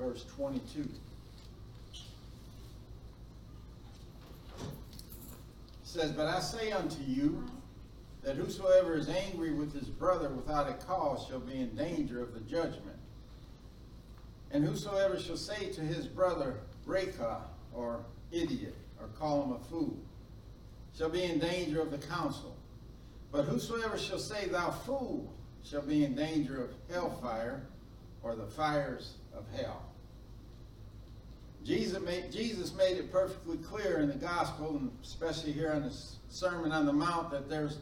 Verse 22. It says, But I say unto you that whosoever is angry with his brother without a cause shall be in danger of the judgment. And whosoever shall say to his brother, Raca, or idiot, or call him a fool, shall be in danger of the council. But whosoever shall say, Thou fool, shall be in danger of hellfire or the fires of hell. Jesus made, Jesus made it perfectly clear in the gospel, and especially here in the Sermon on the Mount, that there's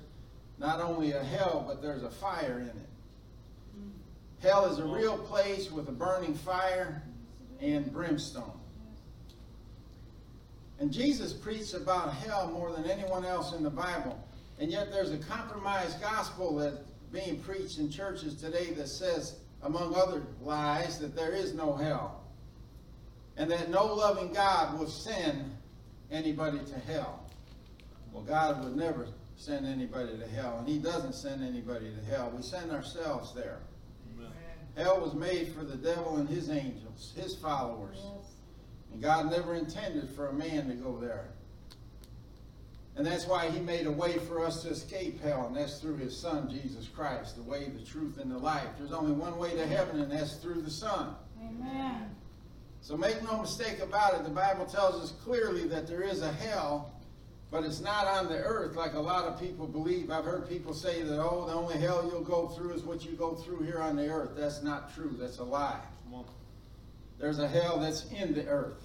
not only a hell, but there's a fire in it. Mm. Hell is a real place with a burning fire and brimstone. And Jesus preached about hell more than anyone else in the Bible. And yet there's a compromised gospel that's being preached in churches today that says, among other lies, that there is no hell. And that no loving God will send anybody to hell. Well, God would never send anybody to hell, and He doesn't send anybody to hell. We send ourselves there. Amen. Hell was made for the devil and his angels, his followers. Yes. And God never intended for a man to go there. And that's why he made a way for us to escape hell, and that's through his son, Jesus Christ, the way, the truth, and the life. There's only one way to heaven, and that's through the Son. Amen. So make no mistake about it, the Bible tells us clearly that there is a hell, but it's not on the earth like a lot of people believe. I've heard people say that, oh, the only hell you'll go through is what you go through here on the earth. That's not true. That's a lie. There's a hell that's in the earth.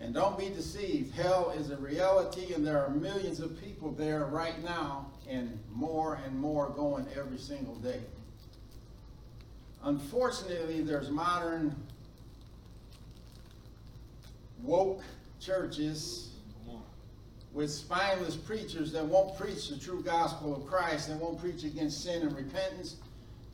And don't be deceived. Hell is a reality, and there are millions of people there right now, and more and more going every single day. Unfortunately, there's modern woke churches with spineless preachers that won't preach the true gospel of Christ. They won't preach against sin and repentance.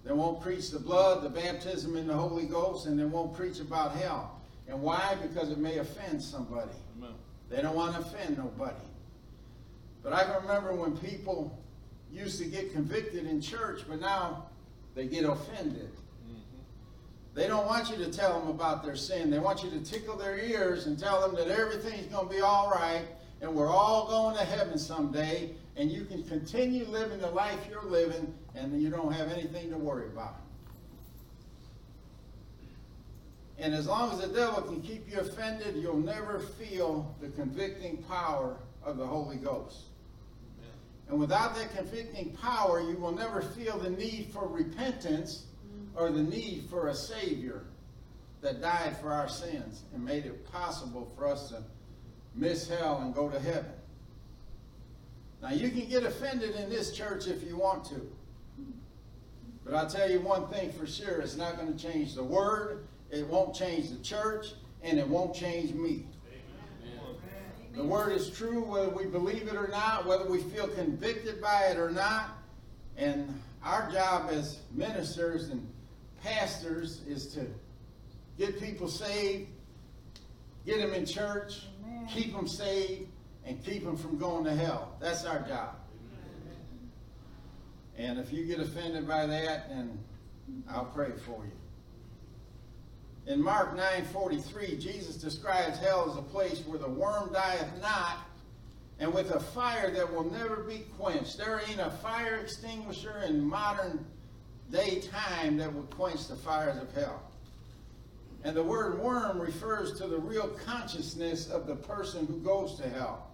They won't preach the blood, the baptism in the Holy Ghost, and they won't preach about hell. And why? Because it may offend somebody. Amen. They don't want to offend nobody. But I remember when people used to get convicted in church, but now they get offended. They don't want you to tell them about their sin. They want you to tickle their ears and tell them that everything's going to be all right and we're all going to heaven someday and you can continue living the life you're living and you don't have anything to worry about. And as long as the devil can keep you offended, you'll never feel the convicting power of the Holy Ghost. Amen. And without that convicting power, you will never feel the need for repentance or the need for a Savior that died for our sins and made it possible for us to miss hell and go to heaven. Now, you can get offended in this church if you want to. But I'll tell you one thing for sure it's not going to change the Word, it won't change the church, and it won't change me. Amen. The word is true whether we believe it or not, whether we feel convicted by it or not. And our job as ministers and pastors is to get people saved, get them in church, Amen. keep them saved, and keep them from going to hell. That's our job. Amen. And if you get offended by that, then I'll pray for you. In Mark 9:43, Jesus describes hell as a place where the worm dieth not, and with a fire that will never be quenched. There ain't a fire extinguisher in modern day time that would quench the fires of hell. And the word worm refers to the real consciousness of the person who goes to hell.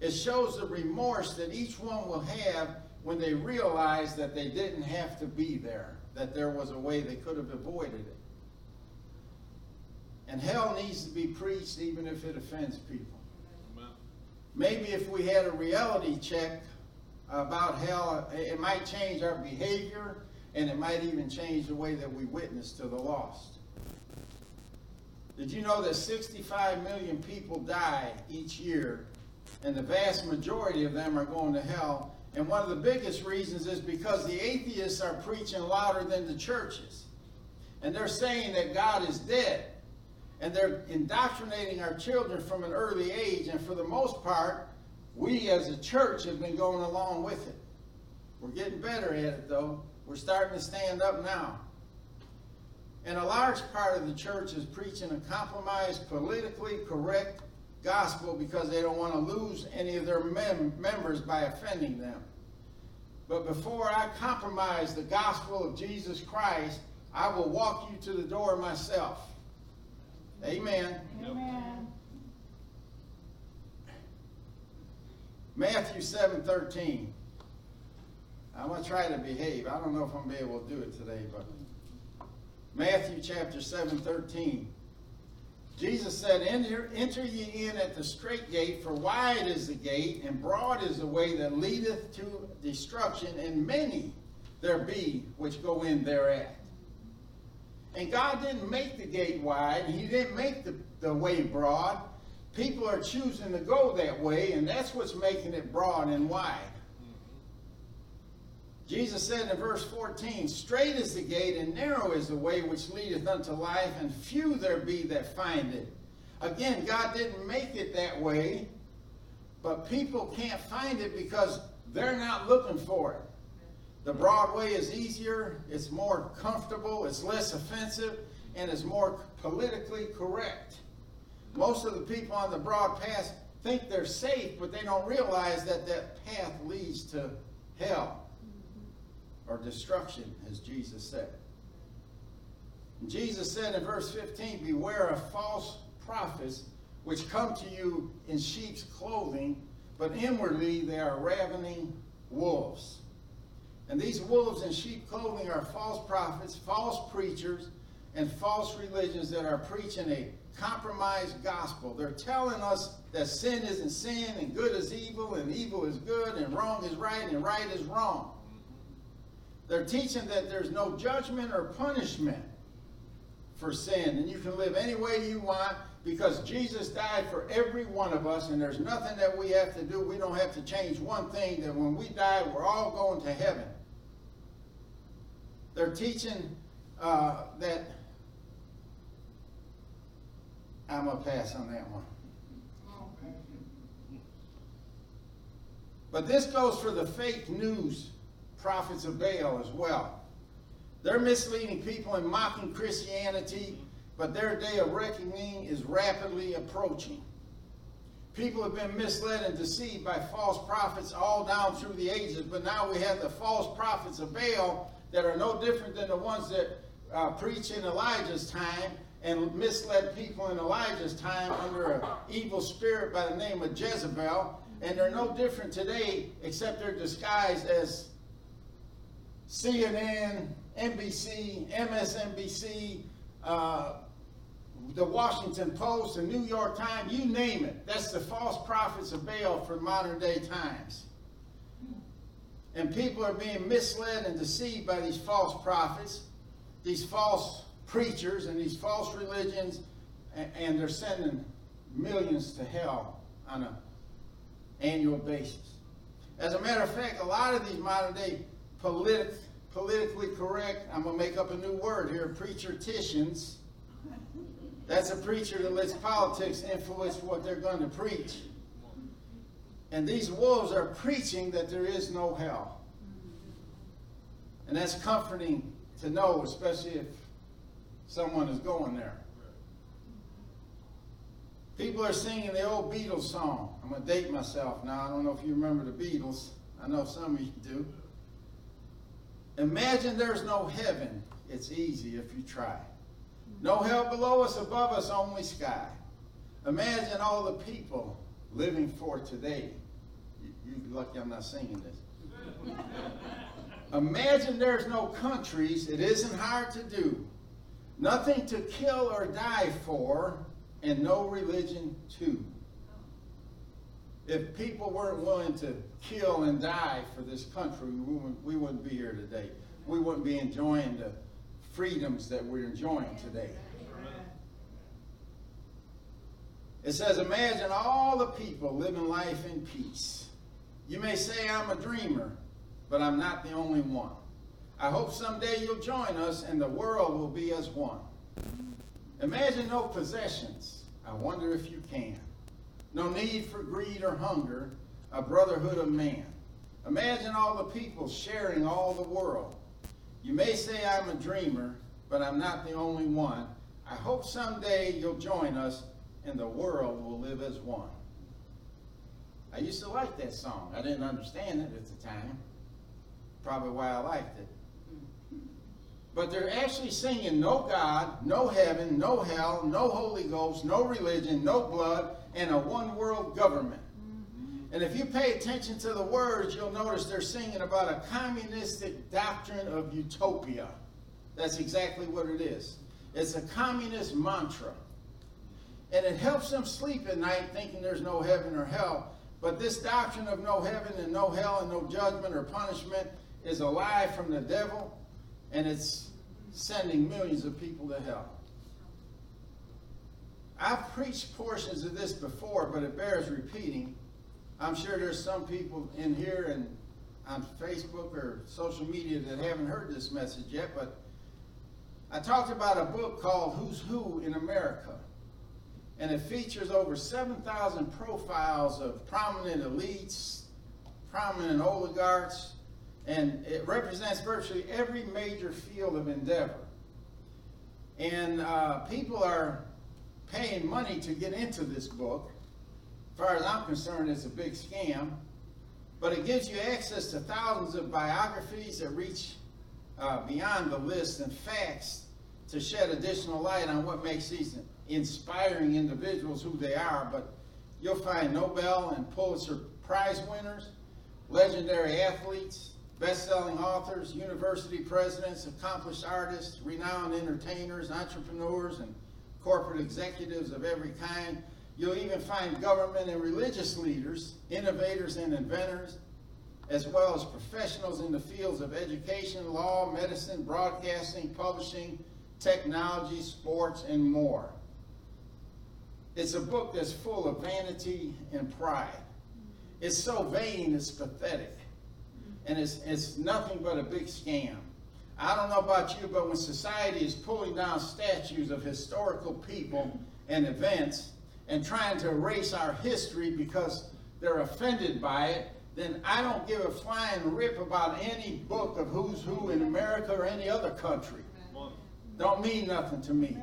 It shows the remorse that each one will have when they realize that they didn't have to be there, that there was a way they could have avoided it. And hell needs to be preached even if it offends people. Maybe if we had a reality check about hell, it might change our behavior and it might even change the way that we witness to the lost. Did you know that 65 million people die each year, and the vast majority of them are going to hell? And one of the biggest reasons is because the atheists are preaching louder than the churches. And they're saying that God is dead. And they're indoctrinating our children from an early age. And for the most part, we as a church have been going along with it. We're getting better at it, though. We're starting to stand up now. And a large part of the church is preaching a compromised, politically correct gospel because they don't want to lose any of their mem members by offending them. But before I compromise the gospel of Jesus Christ, I will walk you to the door myself. Amen. Amen. Matthew 7 13. I'm going to try to behave. I don't know if I'm going to be able to do it today, but Matthew chapter 7 13. Jesus said, enter, enter ye in at the straight gate, for wide is the gate, and broad is the way that leadeth to destruction, and many there be which go in thereat. And God didn't make the gate wide, He didn't make the, the way broad. People are choosing to go that way, and that's what's making it broad and wide. Jesus said in verse 14, Straight is the gate, and narrow is the way which leadeth unto life, and few there be that find it. Again, God didn't make it that way, but people can't find it because they're not looking for it. The broad way is easier, it's more comfortable, it's less offensive, and it's more politically correct. Most of the people on the broad path think they're safe, but they don't realize that that path leads to hell or destruction, as Jesus said. And Jesus said in verse 15, Beware of false prophets which come to you in sheep's clothing, but inwardly they are ravening wolves. And these wolves in sheep clothing are false prophets, false preachers, and false religions that are preaching a compromised gospel. They're telling us that sin isn't sin, and good is evil, and evil is good, and wrong is right, and right is wrong. They're teaching that there's no judgment or punishment for sin, and you can live any way you want because Jesus died for every one of us, and there's nothing that we have to do. We don't have to change one thing, that when we die, we're all going to heaven. They're teaching uh, that. I'm going to pass on that one. But this goes for the fake news prophets of Baal as well. They're misleading people and mocking Christianity, but their day of reckoning is rapidly approaching. People have been misled and deceived by false prophets all down through the ages, but now we have the false prophets of Baal that are no different than the ones that uh, preach in Elijah's time and misled people in Elijah's time under an evil spirit by the name of Jezebel. And they're no different today, except they're disguised as CNN, NBC, MSNBC, uh, the Washington Post, the New York Times, you name it. That's the false prophets of Baal for modern day times. And people are being misled and deceived by these false prophets, these false preachers, and these false religions, and, they're sending millions to hell on an annual basis. As a matter of fact, a lot of these modern day politic, politically correct, I'm going to make up a new word here, Preacher preacherticians. That's a preacher that lets politics influence what they're going to preach. And these wolves are preaching that there is no hell. And that's comforting to know, especially if someone is going there. People are singing the old Beatles song. I'm going to date myself now. I don't know if you remember the Beatles. I know some of you do. Imagine there's no heaven. It's easy if you try. No hell below us, above us, only sky. Imagine all the people living for today. You, are lucky I'm not singing this. Imagine there's no countries. It isn't hard to do. Nothing to kill or die for, and no religion too. If people weren't willing to kill and die for this country, we wouldn't, we wouldn't be here today. We wouldn't be enjoying the freedoms that we're enjoying today. It says, Imagine all the people living life in peace. You may say I'm a dreamer, but I'm not the only one. I hope someday you'll join us and the world will be as one. Imagine no possessions. I wonder if you can. No need for greed or hunger, a brotherhood of man. Imagine all the people sharing all the world. You may say I'm a dreamer, but I'm not the only one. I hope someday you'll join us and the world will live as one. I used to like that song. I didn't understand it at the time. Probably why I liked it. But they're actually singing no God, no heaven, no hell, no Holy Ghost, no religion, no blood, and a one world government. And if you pay attention to the words, you'll notice they're singing about a communistic doctrine of utopia. That's exactly what it is. It's a communist mantra. And it helps them sleep at night thinking there's no heaven or hell. But this doctrine of no heaven and no hell and no judgment or punishment is a lie from the devil, and it's sending millions of people to hell. I've preached portions of this before, but it bears repeating. I'm sure there's some people in here and on Facebook or social media that haven't heard this message yet, but I talked about a book called Who's Who in America. And it features over 7,000 profiles of prominent elites, prominent oligarchs, and it represents virtually every major field of endeavor. And uh, people are paying money to get into this book. As far as I'm concerned, it's a big scam. But it gives you access to thousands of biographies that reach uh, beyond the list and facts to shed additional light on what makes these inspiring individuals who they are. But you'll find Nobel and Pulitzer Prize winners, legendary athletes, best-selling authors, university presidents, accomplished artists, renowned entertainers, entrepreneurs, and corporate executives of every kind. You'll even find government and religious leaders, innovators and inventors, as well as professionals in the fields of education, law, medicine, broadcasting, publishing, technology, sports, and more. It's a book that's full of vanity and pride. It's so vain, it's pathetic. And it's, it's nothing but a big scam. I don't know about you, but when society is pulling down statues of historical people and events and trying to erase our history because they're offended by it, then I don't give a flying rip about any book of who's who in America or any other country. Don't mean nothing to me.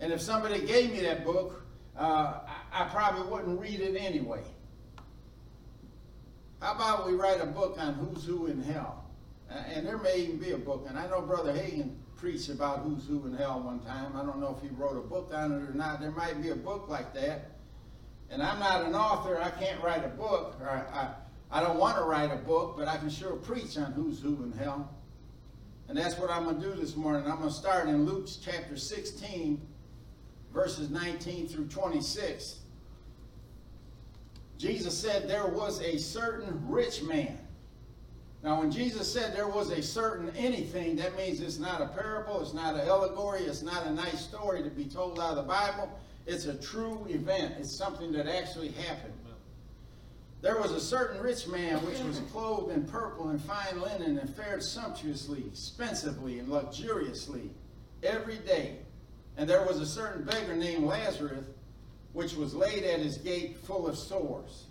And if somebody gave me that book, uh, I, I probably wouldn't read it anyway. How about we write a book on who's who in hell? And there may even be a book, and I know Brother Hagin preached about who's who in hell one time. I don't know if he wrote a book on it or not. There might be a book like that. And I'm not an author. I can't write a book. Or I, I, I don't want to write a book, but I can sure preach on who's who in hell. And that's what I'm going to do this morning. I'm going to start in Luke chapter 16, verses 19 through 26. Jesus said there was a certain rich man. Now, when Jesus said there was a certain anything, that means it's not a parable, it's not an allegory, it's not a nice story to be told out of the Bible. It's a true event. It's something that actually happened. There was a certain rich man which was clothed in purple and fine linen and fared sumptuously, expensively, and luxuriously every day. And there was a certain beggar named Lazarus which was laid at his gate full of sores.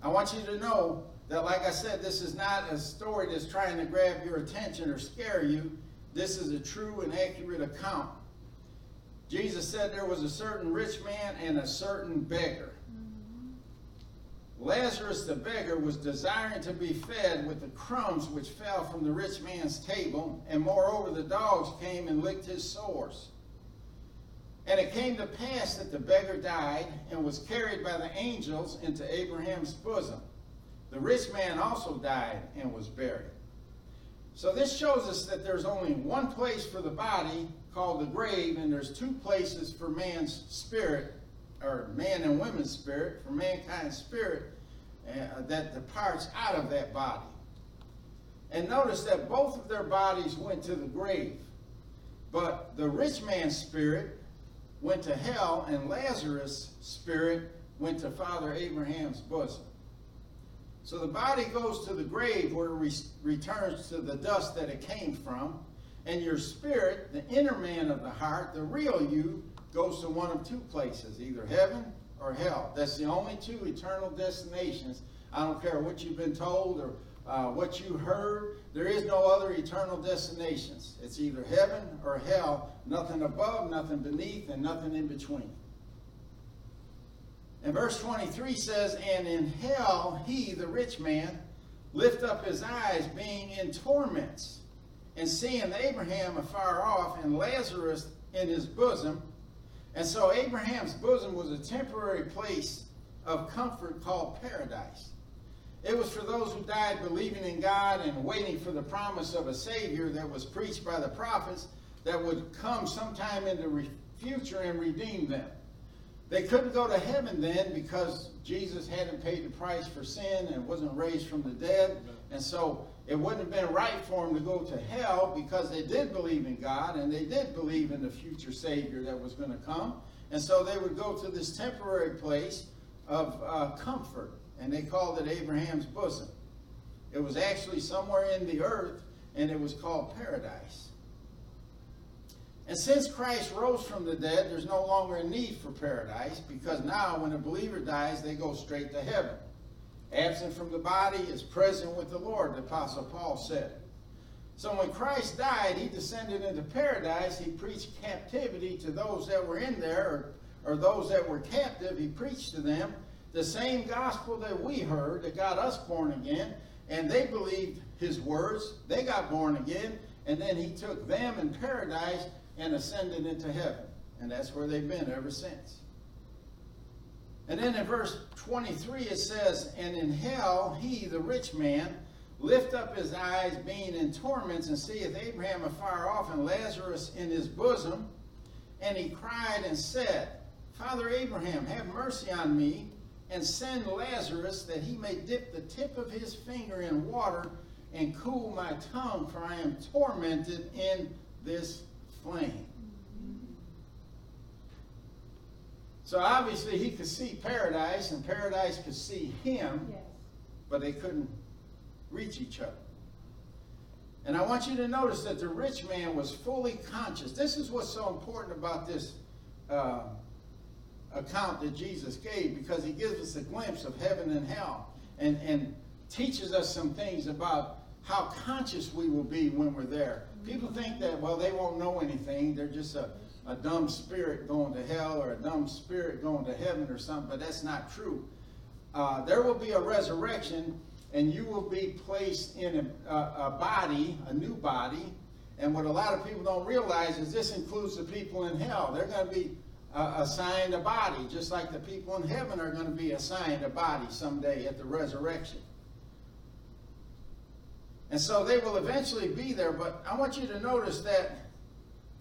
I want you to know that, like I said, this is not a story that's trying to grab your attention or scare you. This is a true and accurate account. Jesus said there was a certain rich man and a certain beggar. Lazarus the beggar was desiring to be fed with the crumbs which fell from the rich man's table, and moreover the dogs came and licked his sores. And it came to pass that the beggar died and was carried by the angels into Abraham's bosom. The rich man also died and was buried. So this shows us that there's only one place for the body called the grave, and there's two places for man's spirit or man and woman's spirit, for mankind's spirit uh, that departs out of that body. And notice that both of their bodies went to the grave. But the rich man's spirit went to hell, and Lazarus' spirit went to Father Abraham's bosom. So the body goes to the grave where it re returns to the dust that it came from. And your spirit, the inner man of the heart, the real you, goes to one of two places, either heaven or hell. That's the only two eternal destinations. I don't care what you've been told or uh, what you heard. There is no other eternal destinations. It's either heaven or hell, nothing above, nothing beneath, and nothing in between. And verse 23 says, And in hell he, the rich man, lift up his eyes, being in torments, and seeing Abraham afar off, and Lazarus in his bosom. And so Abraham's bosom was a temporary place of comfort called paradise. It was for those who died believing in God and waiting for the promise of a Savior that was preached by the prophets that would come sometime in the future and redeem them. They couldn't go to heaven then because Jesus hadn't paid the price for sin and wasn't raised from the dead. And so it wouldn't have been right for them to go to hell because they did believe in God and they did believe in the future Savior that was going to come. And so they would go to this temporary place of uh, comfort, and they called it Abraham's bosom. It was actually somewhere in the earth, and it was called paradise. And since Christ rose from the dead, there's no longer a need for paradise because now when a believer dies, they go straight to heaven. Absent from the body is present with the Lord, the Apostle Paul said. So when Christ died, he descended into paradise. He preached captivity to those that were in there, or, or those that were captive. He preached to them the same gospel that we heard that got us born again. And they believed his words. They got born again. And then he took them in paradise and ascended into heaven. And that's where they've been ever since. And then in verse 23 it says, And in hell he, the rich man, lift up his eyes, being in torments, and seeth Abraham afar off, and Lazarus in his bosom. And he cried and said, Father Abraham, have mercy on me, and send Lazarus that he may dip the tip of his finger in water and cool my tongue, for I am tormented in this So obviously he could see paradise and paradise could see him, yes. but they couldn't reach each other. And I want you to notice that the rich man was fully conscious. This is what's so important about this uh, account that Jesus gave because he gives us a glimpse of heaven and hell and, and teaches us some things about how conscious we will be when we're there. People think that, well, they won't know anything. They're just a, a dumb spirit going to hell or a dumb spirit going to heaven or something, but that's not true. Uh, there will be a resurrection, and you will be placed in a, a, a body, a new body. And what a lot of people don't realize is this includes the people in hell. They're going to be uh, assigned a body, just like the people in heaven are going to be assigned a body someday at the resurrection. And so they will eventually be there, but I want you to notice that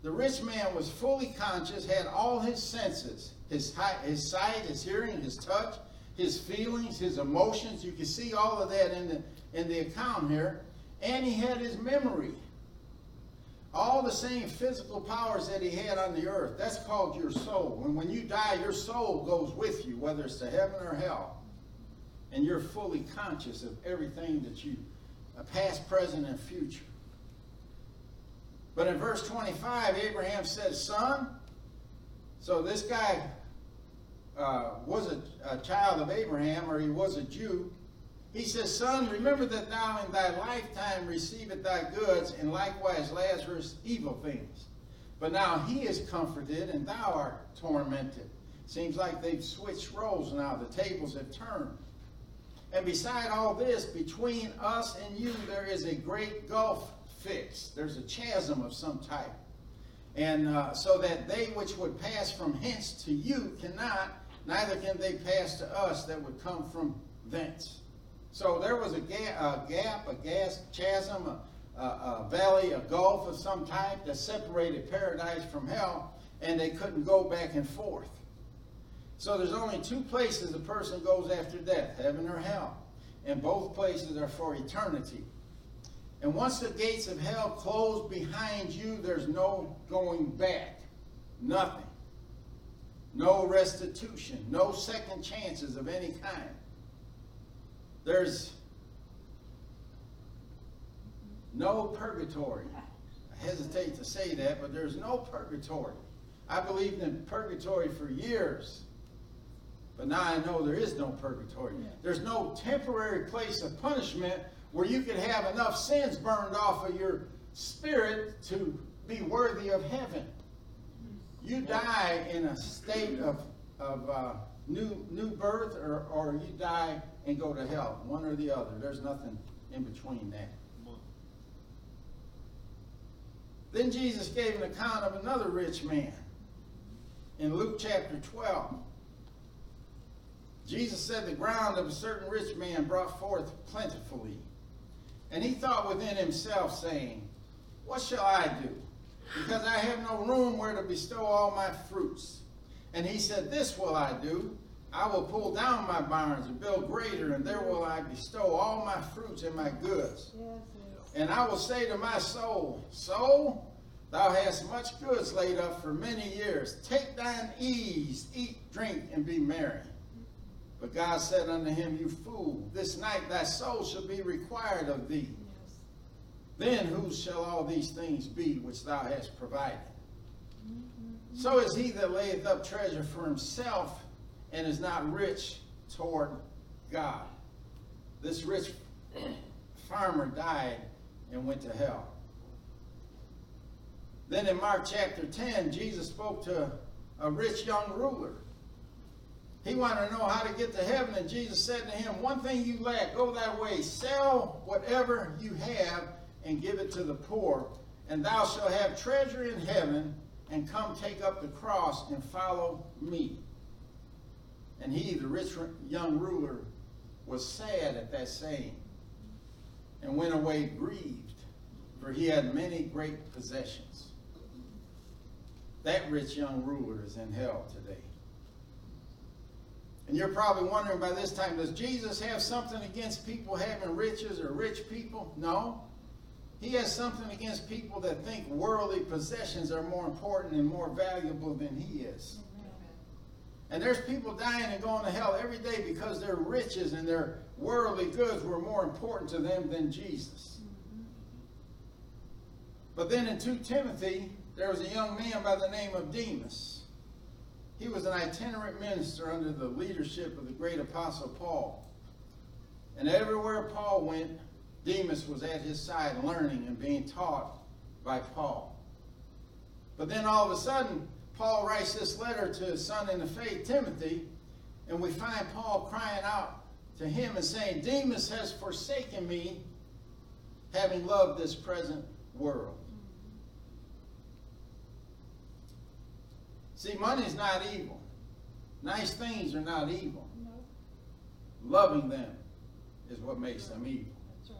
the rich man was fully conscious, had all his senses, his, his sight, his hearing, his touch, his feelings, his emotions. You can see all of that in the, in the account here. And he had his memory. All the same physical powers that he had on the earth. That's called your soul. And when you die, your soul goes with you, whether it's to heaven or hell. And you're fully conscious of everything that you past, present, and future. But in verse 25, Abraham said, Son, so this guy uh, was a, a child of Abraham, or he was a Jew. He says, Son, remember that thou in thy lifetime receivest thy goods, and likewise Lazarus evil things. But now he is comforted, and thou art tormented. Seems like they've switched roles now. The tables have turned. And beside all this, between us and you, there is a great gulf fixed. There's a chasm of some type. And uh, so that they which would pass from hence to you cannot, neither can they pass to us that would come from thence. So there was a, ga a gap, a gas chasm, a, a, a valley, a gulf of some type that separated paradise from hell, and they couldn't go back and forth. So there's only two places a person goes after death, heaven or hell. And both places are for eternity. And once the gates of hell close behind you, there's no going back. Nothing. No restitution. No second chances of any kind. There's no purgatory. I hesitate to say that, but there's no purgatory. I believed in purgatory for years. But now I know there is no purgatory. There's no temporary place of punishment where you can have enough sins burned off of your spirit to be worthy of heaven. You die in a state of, of uh, new, new birth or, or you die and go to hell, one or the other. There's nothing in between that. Then Jesus gave an account of another rich man in Luke chapter 12. Jesus said, The ground of a certain rich man brought forth plentifully. And he thought within himself, saying, What shall I do? Because I have no room where to bestow all my fruits. And he said, This will I do. I will pull down my barns and build greater, and there will I bestow all my fruits and my goods. And I will say to my soul, Soul, thou hast much goods laid up for many years. Take thine ease, eat, drink, and be merry. But God said unto him, You fool, this night thy soul shall be required of thee. Then whose shall all these things be which thou hast provided? So is he that layeth up treasure for himself and is not rich toward God. This rich farmer died and went to hell. Then in Mark chapter 10, Jesus spoke to a rich young ruler. He wanted to know how to get to heaven, and Jesus said to him, One thing you lack, go that way, sell whatever you have and give it to the poor, and thou shalt have treasure in heaven, and come take up the cross and follow me. And he, the rich young ruler, was sad at that saying, and went away grieved, for he had many great possessions. That rich young ruler is in hell today. You're probably wondering by this time, does Jesus have something against people having riches or rich people? No. He has something against people that think worldly possessions are more important and more valuable than he is. And there's people dying and going to hell every day because their riches and their worldly goods were more important to them than Jesus. But then in 2 Timothy, there was a young man by the name of Demas. He was an itinerant minister under the leadership of the great apostle Paul. And everywhere Paul went, Demas was at his side learning and being taught by Paul. But then all of a sudden, Paul writes this letter to his son in the faith, Timothy, and we find Paul crying out to him and saying, Demas has forsaken me, having loved this present world. See, money is not evil. Nice things are not evil. No. Loving them is what makes them evil. That's right.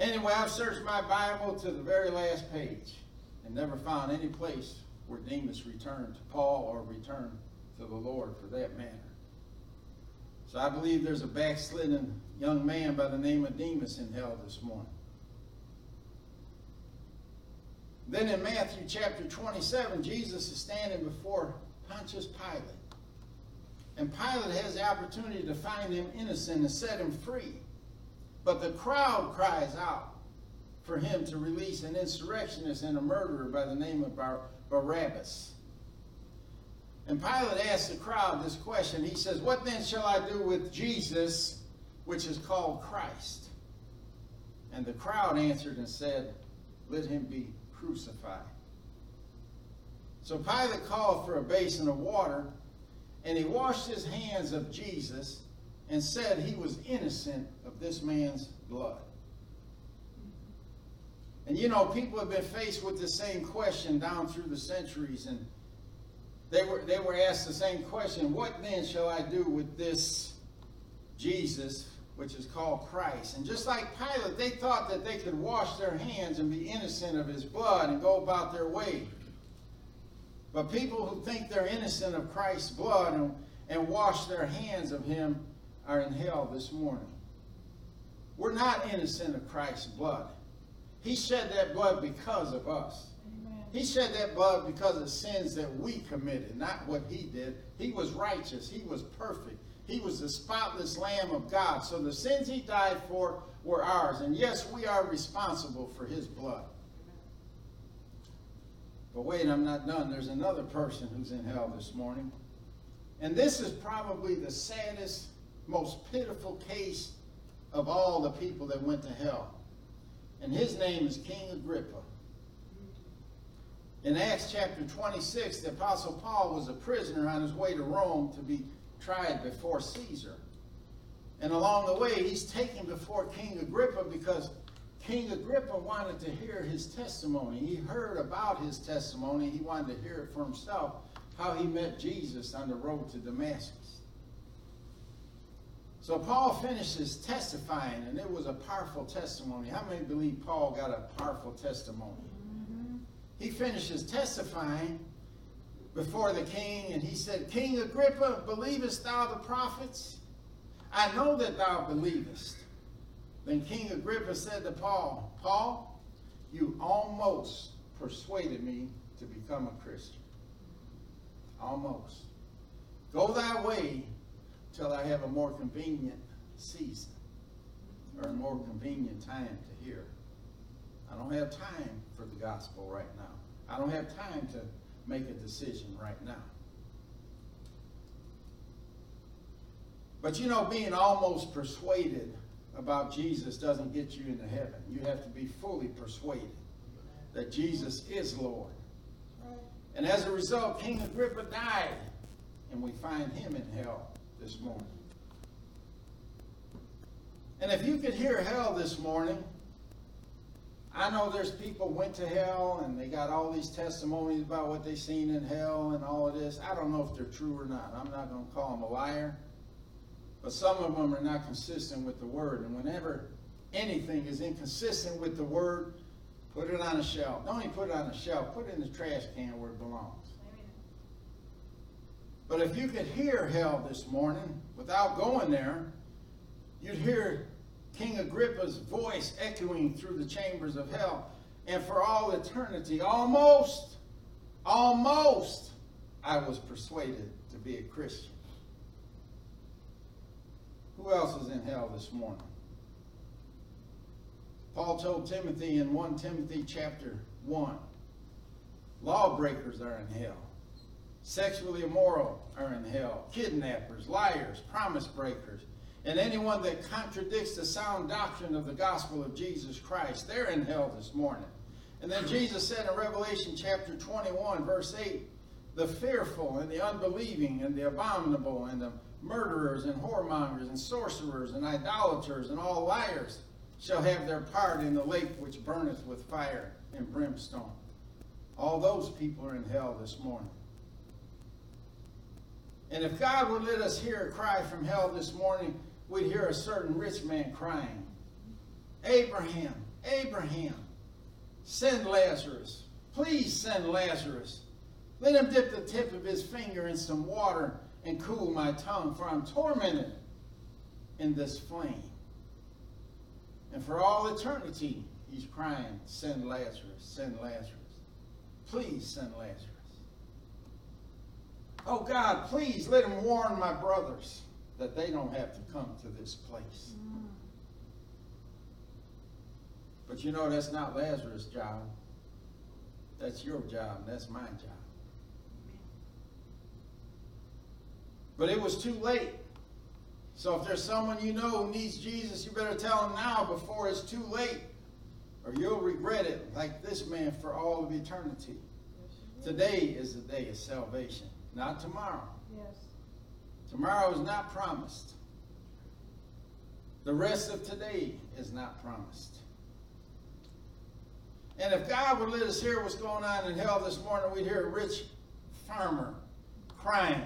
Anyway, I've searched my Bible to the very last page and never found any place where Demas returned to Paul or returned to the Lord for that matter. So I believe there's a backslidden young man by the name of Demas in hell this morning. Then in Matthew chapter 27, Jesus is standing before Pontius Pilate. And Pilate has the opportunity to find him innocent and set him free. But the crowd cries out for him to release an insurrectionist and a murderer by the name of Bar Barabbas. And Pilate asks the crowd this question. He says, What then shall I do with Jesus, which is called Christ? And the crowd answered and said, Let him be crucified. So Pilate called for a basin of water, and he washed his hands of Jesus and said he was innocent of this man's blood. And you know, people have been faced with the same question down through the centuries, and they were, they were asked the same question What then shall I do with this Jesus, which is called Christ? And just like Pilate, they thought that they could wash their hands and be innocent of his blood and go about their way. But people who think they're innocent of Christ's blood and, and wash their hands of him are in hell this morning. We're not innocent of Christ's blood. He shed that blood because of us. Amen. He shed that blood because of sins that we committed, not what he did. He was righteous. He was perfect. He was the spotless Lamb of God. So the sins he died for were ours. And yes, we are responsible for his blood. But wait, I'm not done. There's another person who's in hell this morning. And this is probably the saddest, most pitiful case of all the people that went to hell. And his name is King Agrippa. In Acts chapter 26, the Apostle Paul was a prisoner on his way to Rome to be tried before Caesar. And along the way, he's taken before King Agrippa because King Agrippa wanted to hear his testimony. He heard about his testimony. He wanted to hear it for himself, how he met Jesus on the road to Damascus. So Paul finishes testifying, and it was a powerful testimony. How many believe Paul got a powerful testimony? Mm-hmm. He finishes testifying before the king, and he said, King Agrippa, believest thou the prophets? I know that thou believest. Then King Agrippa said to Paul, Paul, you almost persuaded me to become a Christian. Almost. Go thy way till I have a more convenient season or a more convenient time to hear. I don't have time for the gospel right now. I don't have time to make a decision right now. But you know, being almost persuaded about Jesus doesn't get you into heaven. You have to be fully persuaded that Jesus is Lord. And as a result, King Agrippa died, and we find him in hell this morning. And if you could hear hell this morning, I know there's people went to hell and they got all these testimonies about what they seen in hell and all of this. I don't know if they're true or not. I'm not going to call them a liar. But some of them are not consistent with the word. And whenever anything is inconsistent with the word, put it on a shelf. Don't even put it on a shelf. Put it in the trash can where it belongs. But if you could hear hell this morning without going there, you'd hear King Agrippa's voice echoing through the chambers of hell. And for all eternity, almost, almost, I was persuaded to be a Christian. Who else is in hell this morning? Paul told Timothy in 1 Timothy chapter 1 lawbreakers are in hell, sexually immoral are in hell, kidnappers, liars, promise breakers, and anyone that contradicts the sound doctrine of the gospel of Jesus Christ, they're in hell this morning. And then Jesus said in Revelation chapter 21, verse 8, the fearful and the unbelieving and the abominable and the murderers and whoremongers and sorcerers and idolaters and all liars shall have their part in the lake which burneth with fire and brimstone. All those people are in hell this morning. And if God would let us hear a cry from hell this morning, we'd hear a certain rich man crying, Abraham, Abraham, send Lazarus. Please send Lazarus. Let him dip the tip of his finger in some water and cool my tongue, for I'm tormented in this flame. And for all eternity, he's crying, Send Lazarus, send Lazarus. Please send Lazarus. Oh God, please let him warn my brothers that they don't have to come to this place. But you know, that's not Lazarus' job. That's your job. That's my job. But it was too late. So if there's someone you know who needs Jesus, you better tell them now before it's too late. Or you'll regret it like this man for all of eternity. Today is the day of salvation, not tomorrow. Yes. Tomorrow is not promised. The rest of today is not promised. And if God would let us hear what's going on in hell this morning, we'd hear a rich farmer crying,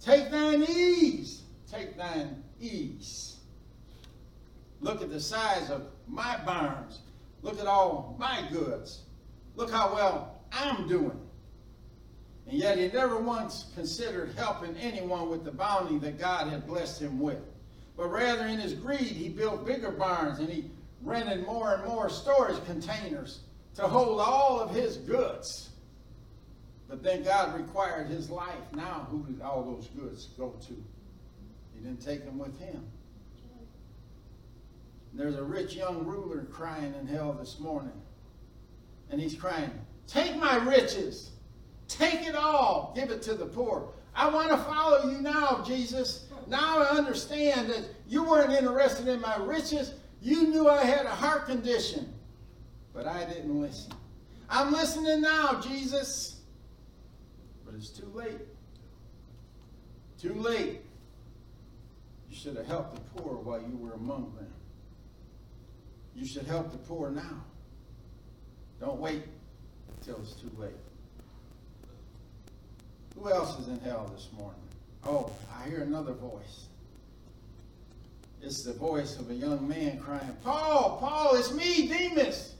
Take thine ease. Take thine ease. Look at the size of my barns. Look at all my goods. Look how well I'm doing. And yet he never once considered helping anyone with the bounty that God had blessed him with. But rather, in his greed, he built bigger barns and he rented more and more storage containers to hold all of his goods. But then God required his life. Now, who did all those goods go to? He didn't take them with him. There's a rich young ruler crying in hell this morning. And he's crying, Take my riches. Take it all. Give it to the poor. I want to follow you now, Jesus. Now I understand that you weren't interested in my riches. You knew I had a heart condition. But I didn't listen. I'm listening now, Jesus. But it's too late. Too late. You should have helped the poor while you were among them. You should help the poor now. Don't wait until it's too late. Who else is in hell this morning? Oh, I hear another voice. It's the voice of a young man crying, Paul, Paul, it's me, Demas.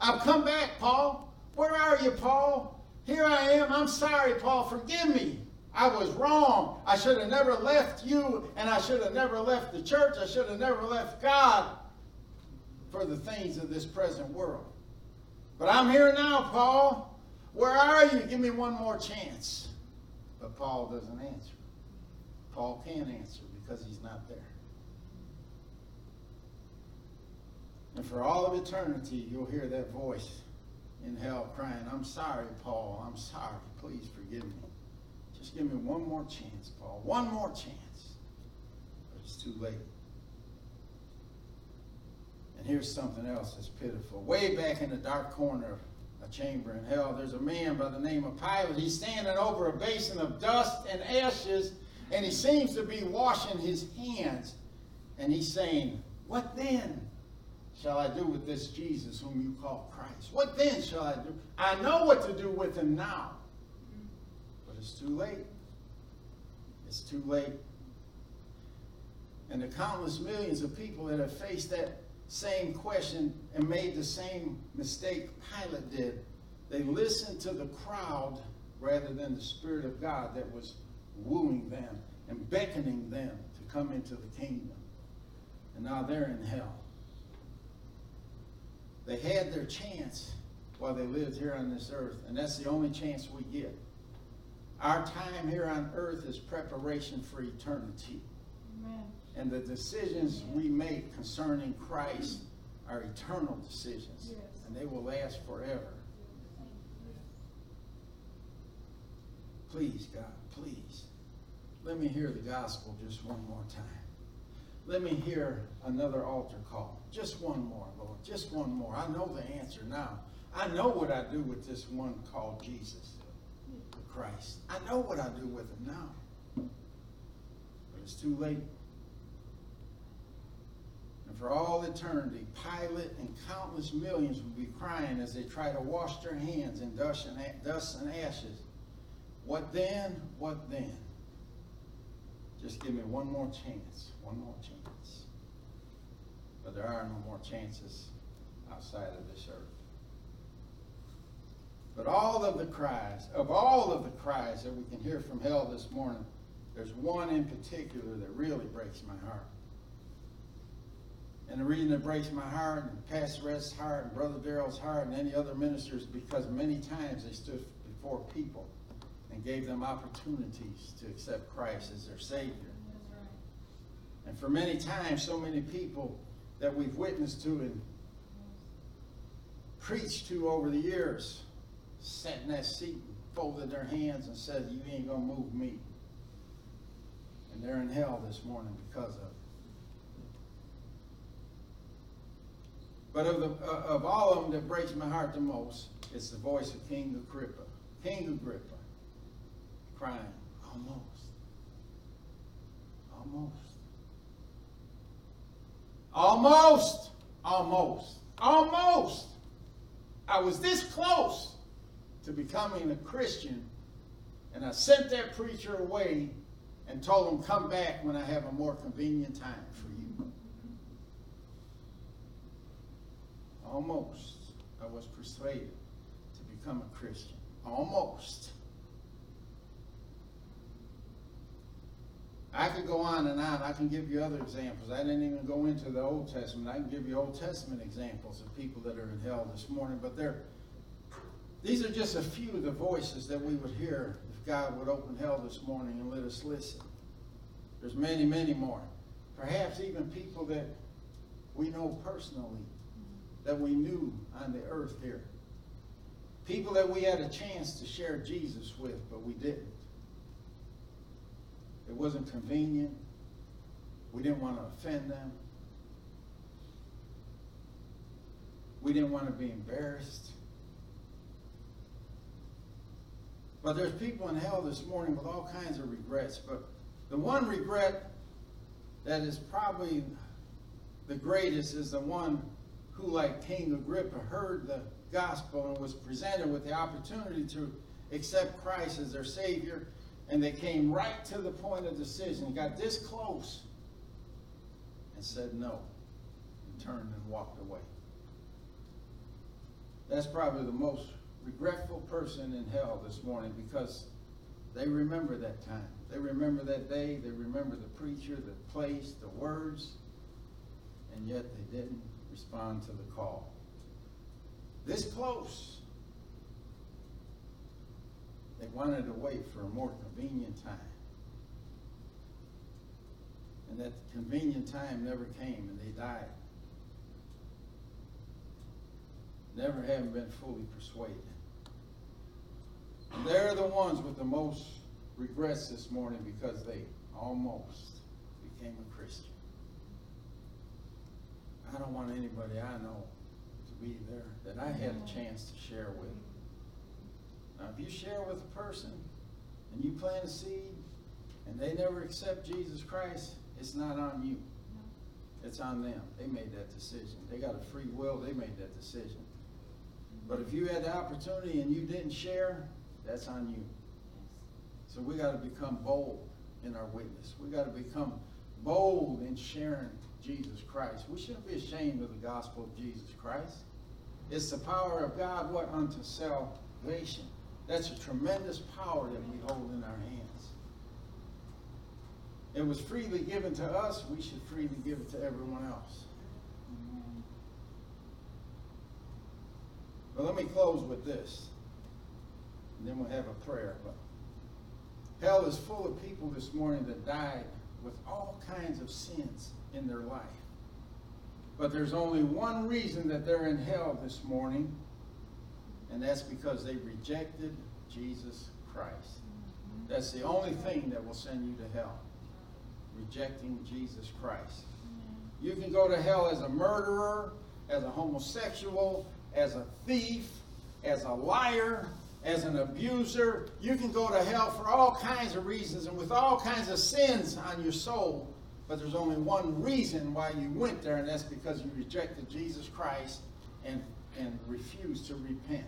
I've come back, Paul. Where are you, Paul? Here I am. I'm sorry, Paul. Forgive me. I was wrong. I should have never left you, and I should have never left the church. I should have never left God for the things of this present world. But I'm here now, Paul. Where are you? Give me one more chance. But Paul doesn't answer. Paul can't answer because he's not there. And for all of eternity, you'll hear that voice in hell crying, I'm sorry, Paul. I'm sorry. Please forgive me. Just give me one more chance, Paul. One more chance. But it's too late. And here's something else that's pitiful. Way back in the dark corner a chamber in hell, there's a man by the name of Pilate. He's standing over a basin of dust and ashes, and he seems to be washing his hands. And he's saying, What then shall I do with this Jesus whom you call Christ? What then shall I do? I know what to do with him now. But it's too late. It's too late. And the countless millions of people that have faced that same question and made the same mistake Pilate did. They listened to the crowd rather than the Spirit of God that was wooing them and beckoning them to come into the kingdom. And now they're in hell. They had their chance while they lived here on this earth, and that's the only chance we get. Our time here on earth is preparation for eternity. Amen. And the decisions we make concerning Christ are eternal decisions. Yes. And they will last forever. Please, God, please. Let me hear the gospel just one more time. Let me hear another altar call. Just one more, Lord. Just one more. I know the answer now. I know what I do with this one called Jesus, Christ. I know what I do with him now. But it's too late. And for all eternity, Pilate and countless millions will be crying as they try to wash their hands in dust and, dust and ashes. What then? What then? Just give me one more chance. One more chance. But there are no more chances outside of this earth. But all of the cries, of all of the cries that we can hear from hell this morning, there's one in particular that really breaks my heart. And the reason it breaks my heart, and Pastor Rhett's heart, and Brother Darrell's heart, and any other ministers, because many times they stood before people and gave them opportunities to accept Christ as their Savior. And for many times, so many people that we've witnessed to and preached to over the years sat in that seat and folded their hands and said, You ain't going to move me. And they're in hell this morning because of it. But of, the, uh, of all of them that breaks my heart the most, it's the voice of King Agrippa. King Agrippa crying, almost. Almost. Almost. Almost. Almost. I was this close to becoming a Christian, and I sent that preacher away and told him, come back when I have a more convenient time for almost I was persuaded to become a Christian. Almost. I could go on and on. I can give you other examples. I didn't even go into the Old Testament. I can give you Old Testament examples of people that are in hell this morning, but they're these are just a few of the voices that we would hear if God would open hell this morning and let us listen. There's many, many more. Perhaps even people that we know personally that we knew on the earth here. People that we had a chance to share Jesus with, but we didn't. It wasn't convenient. We didn't want to offend them. We didn't want to be embarrassed. But there's people in hell this morning with all kinds of regrets. But the one regret that is probably the greatest is the one who, like King Agrippa, heard the gospel and was presented with the opportunity to accept Christ as their Savior. And they came right to the point of decision, got this close, and said no, and turned and walked away. That's probably the most regretful person in hell this morning because they remember that time. They remember that day. They remember the preacher, the place, the words, and yet they didn't respond to the call. This close. They wanted to wait for a more convenient time. And that convenient time never came and they died. Never having been fully persuaded. And they're the ones with the most regrets this morning because they almost became a Christian. I don't want anybody I know to be there that I had a chance to share with. Now, if you share with a person and you plant a seed and they never accept Jesus Christ, it's not on you. It's on them. They made that decision. They got a free will. They made that decision. But if you had the opportunity and you didn't share, that's on you. So we got to become bold in our witness. We got to become bold in sharing Jesus Christ. We shouldn't be ashamed of the gospel of Jesus Christ. It's the power of God, what unto salvation. That's a tremendous power that we hold in our hands. It was freely given to us. We should freely give it to everyone else. But let me close with this. And then we'll have a prayer. But hell is full of people this morning that died with all kinds of sins in their life. But there's only one reason that they're in hell this morning, and that's because they rejected Jesus Christ. That's the only thing that will send you to hell. Rejecting Jesus Christ. You can go to hell as a murderer, as a homosexual, as a thief, as a liar, as an abuser. You can go to hell for all kinds of reasons and with all kinds of sins on your soul. But there's only one reason why you went there, and that's because you rejected Jesus Christ and, and refused to repent.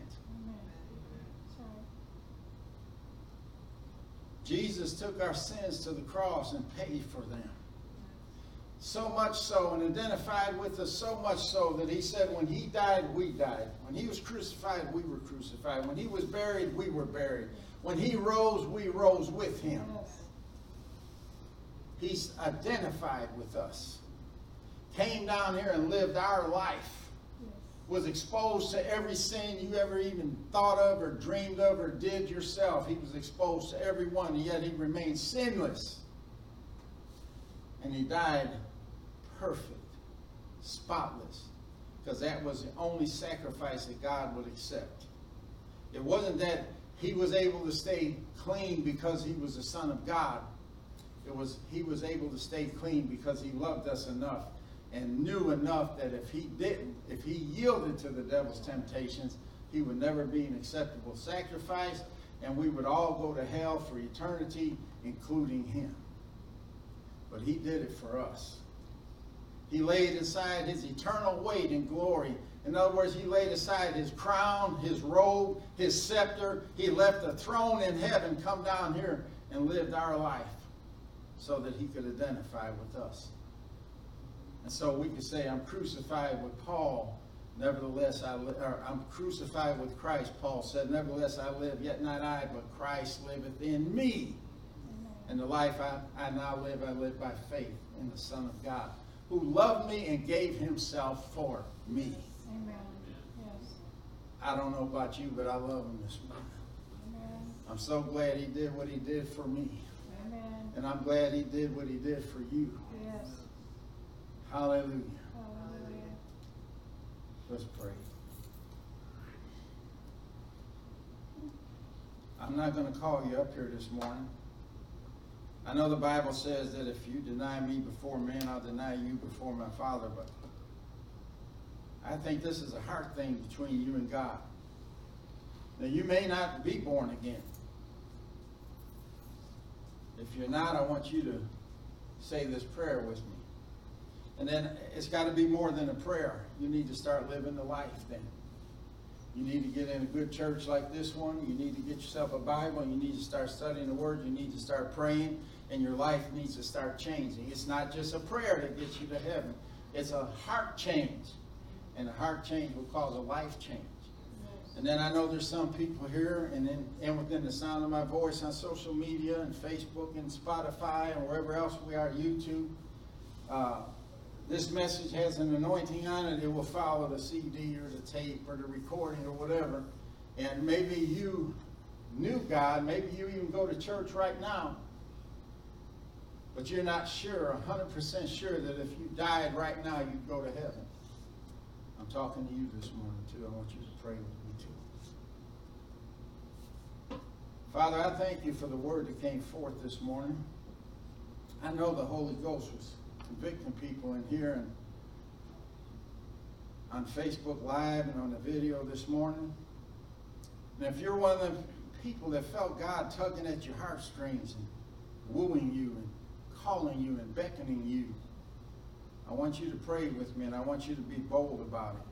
Jesus took our sins to the cross and paid for them. So much so, and identified with us so much so that he said, when he died, we died. When he was crucified, we were crucified. When he was buried, we were buried. When he rose, we rose with him. He's identified with us. Came down here and lived our life. Was exposed to every sin you ever even thought of or dreamed of or did yourself. He was exposed to every one, and yet he remained sinless. And he died perfect, spotless, because that was the only sacrifice that God would accept. It wasn't that he was able to stay clean because he was the Son of God. It was he was able to stay clean because he loved us enough and knew enough that if he didn't, if he yielded to the devil's temptations, he would never be an acceptable sacrifice, and we would all go to hell for eternity, including him. But he did it for us. He laid aside his eternal weight and glory. In other words, he laid aside his crown, his robe, his scepter. He left a throne in heaven, come down here, and lived our life so that he could identify with us. And so we could say, I'm crucified with Paul. Nevertheless, I li- I'm crucified with Christ, Paul said. Nevertheless, I live, yet not I, but Christ liveth in me. And the life I, I now live, I live by faith in the Son of God, who loved me and gave himself for me. Amen. Yes. I don't know about you, but I love him this morning. Amen. I'm so glad he did what he did for me. And I'm glad he did what he did for you. Yes. Hallelujah. Hallelujah. Let's pray. I'm not going to call you up here this morning. I know the Bible says that if you deny me before men, I'll deny you before my Father, but I think this is a heart thing between you and God. Now, you may not be born again. If you're not, I want you to say this prayer with me. And then it's got to be more than a prayer. You need to start living the life then. You need to get in a good church like this one. You need to get yourself a Bible. You need to start studying the Word. You need to start praying. And your life needs to start changing. It's not just a prayer that gets you to heaven. It's a heart change. And a heart change will cause a life change. And then I know there's some people here and then and within the sound of my voice on social media and Facebook and Spotify and wherever else we are, YouTube. Uh, this message has an anointing on it. It will follow the CD or the tape or the recording or whatever. And maybe you knew God. Maybe you even go to church right now. But you're not sure, 100% sure that if you died right now, you'd go to heaven. I'm talking to you this morning, too. I want you to pray with me, too. Father, I thank you for the word that came forth this morning. I know the Holy Ghost was convicting people in here and on Facebook Live and on the video this morning. And if you're one of the people that felt God tugging at your heartstrings and wooing you and calling you and beckoning you, I want you to pray with me and I want you to be bold about it.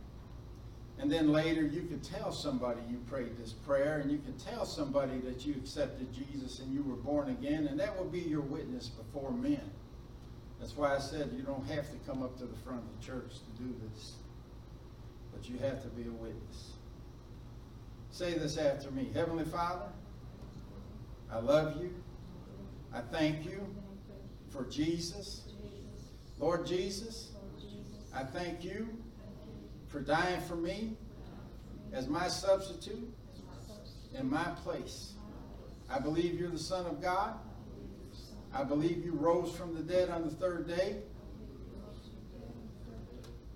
And then later you could tell somebody you prayed this prayer and you could tell somebody that you accepted Jesus and you were born again and that will be your witness before men. That's why I said you don't have to come up to the front of the church to do this. But you have to be a witness. Say this after me. Heavenly Father, I love you. I thank you for Jesus. Lord Jesus, I thank you for dying for me as my substitute in my place. I believe you're the Son of God. I believe you rose from the dead on the third day.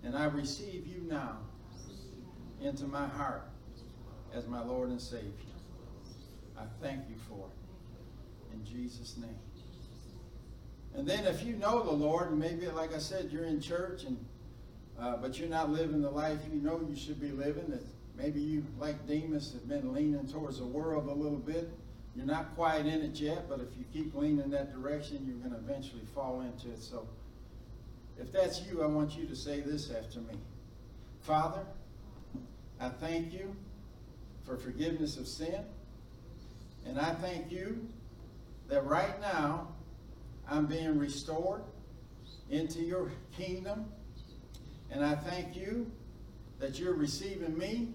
And I receive you now into my heart as my Lord and Savior. I thank you for it. In Jesus' name. And then if you know the Lord, and maybe, like I said, you're in church, and uh, but you're not living the life you know you should be living, that maybe you, like Demas, have been leaning towards the world a little bit. You're not quite in it yet, but if you keep leaning that direction, you're going to eventually fall into it. So if that's you, I want you to say this after me. Father, I thank you for forgiveness of sin. And I thank you that right now I'm being restored into your kingdom. And I thank you that you're receiving me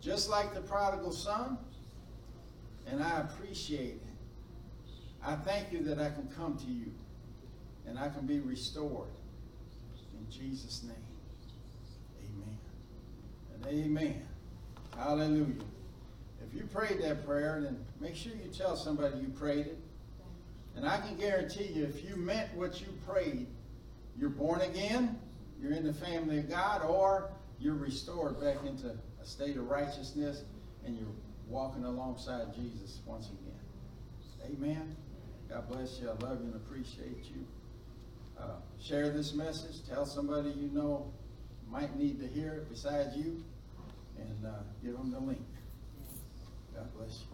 just like the prodigal son. And I appreciate it. I thank you that I can come to you and I can be restored. In Jesus' name. Amen. And amen. Hallelujah. If you prayed that prayer, then make sure you tell somebody you prayed it. And I can guarantee you, if you meant what you prayed, you're born again, you're in the family of God, or you're restored back into a state of righteousness, and you're walking alongside Jesus once again. Amen. God bless you. I love you and appreciate you. Uh, share this message. Tell somebody you know might need to hear it besides you, and uh, give them the link. God bless you.